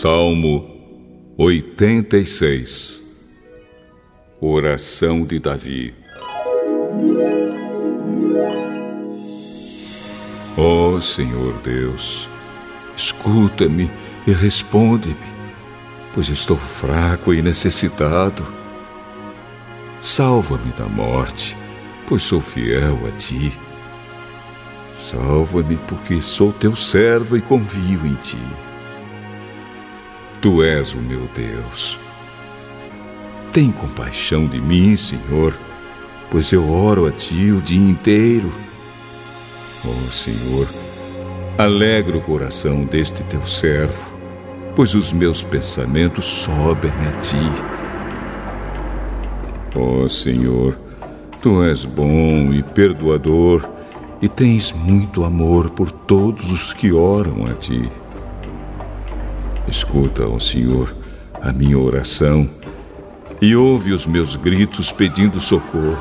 Salmo 86 Oração de Davi Ó oh, Senhor Deus, escuta-me e responde-me, pois estou fraco e necessitado. Salva-me da morte, pois sou fiel a ti. Salva-me, porque sou teu servo e confio em ti. Tu és o meu Deus. Tem compaixão de mim, Senhor, pois eu oro a ti o dia inteiro. Oh, Senhor, alegra o coração deste teu servo, pois os meus pensamentos sobem a ti. Oh, Senhor, tu és bom e perdoador e tens muito amor por todos os que oram a ti. Escuta, ó Senhor, a minha oração e ouve os meus gritos pedindo socorro.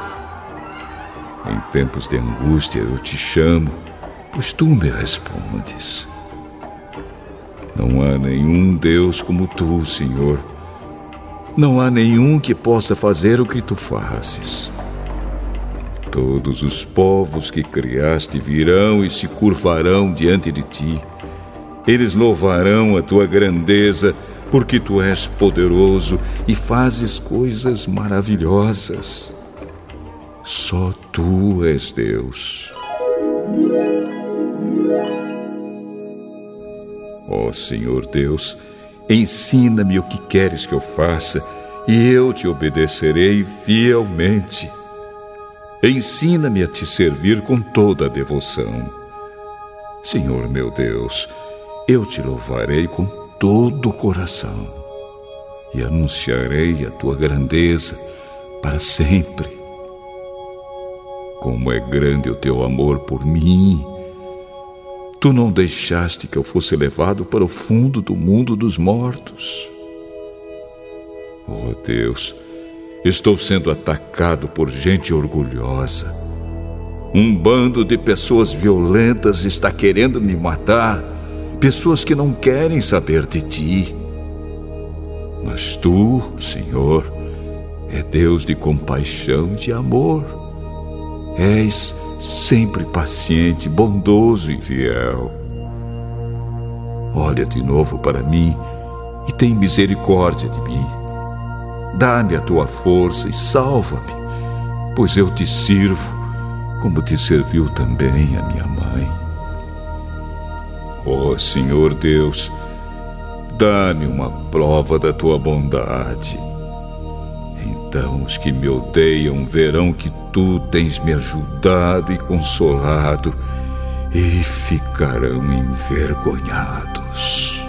Em tempos de angústia eu te chamo, pois tu me respondes. Não há nenhum Deus como tu, Senhor. Não há nenhum que possa fazer o que tu fazes. Todos os povos que criaste virão e se curvarão diante de ti eles louvarão a tua grandeza, porque tu és poderoso e fazes coisas maravilhosas. Só tu és Deus. Ó oh, Senhor Deus, ensina-me o que queres que eu faça e eu te obedecerei fielmente. Ensina-me a te servir com toda a devoção. Senhor meu Deus, eu te louvarei com todo o coração e anunciarei a tua grandeza para sempre. Como é grande o teu amor por mim. Tu não deixaste que eu fosse levado para o fundo do mundo dos mortos. Oh Deus, estou sendo atacado por gente orgulhosa. Um bando de pessoas violentas está querendo me matar pessoas que não querem saber de ti. Mas tu, Senhor, é Deus de compaixão e de amor. És sempre paciente, bondoso e fiel. Olha de novo para mim e tem misericórdia de mim. Dá-me a tua força e salva-me, pois eu te sirvo como te serviu também a minha mãe. Ó oh, Senhor Deus, dá-me uma prova da tua bondade. Então os que me odeiam verão que tu tens me ajudado e consolado e ficarão envergonhados.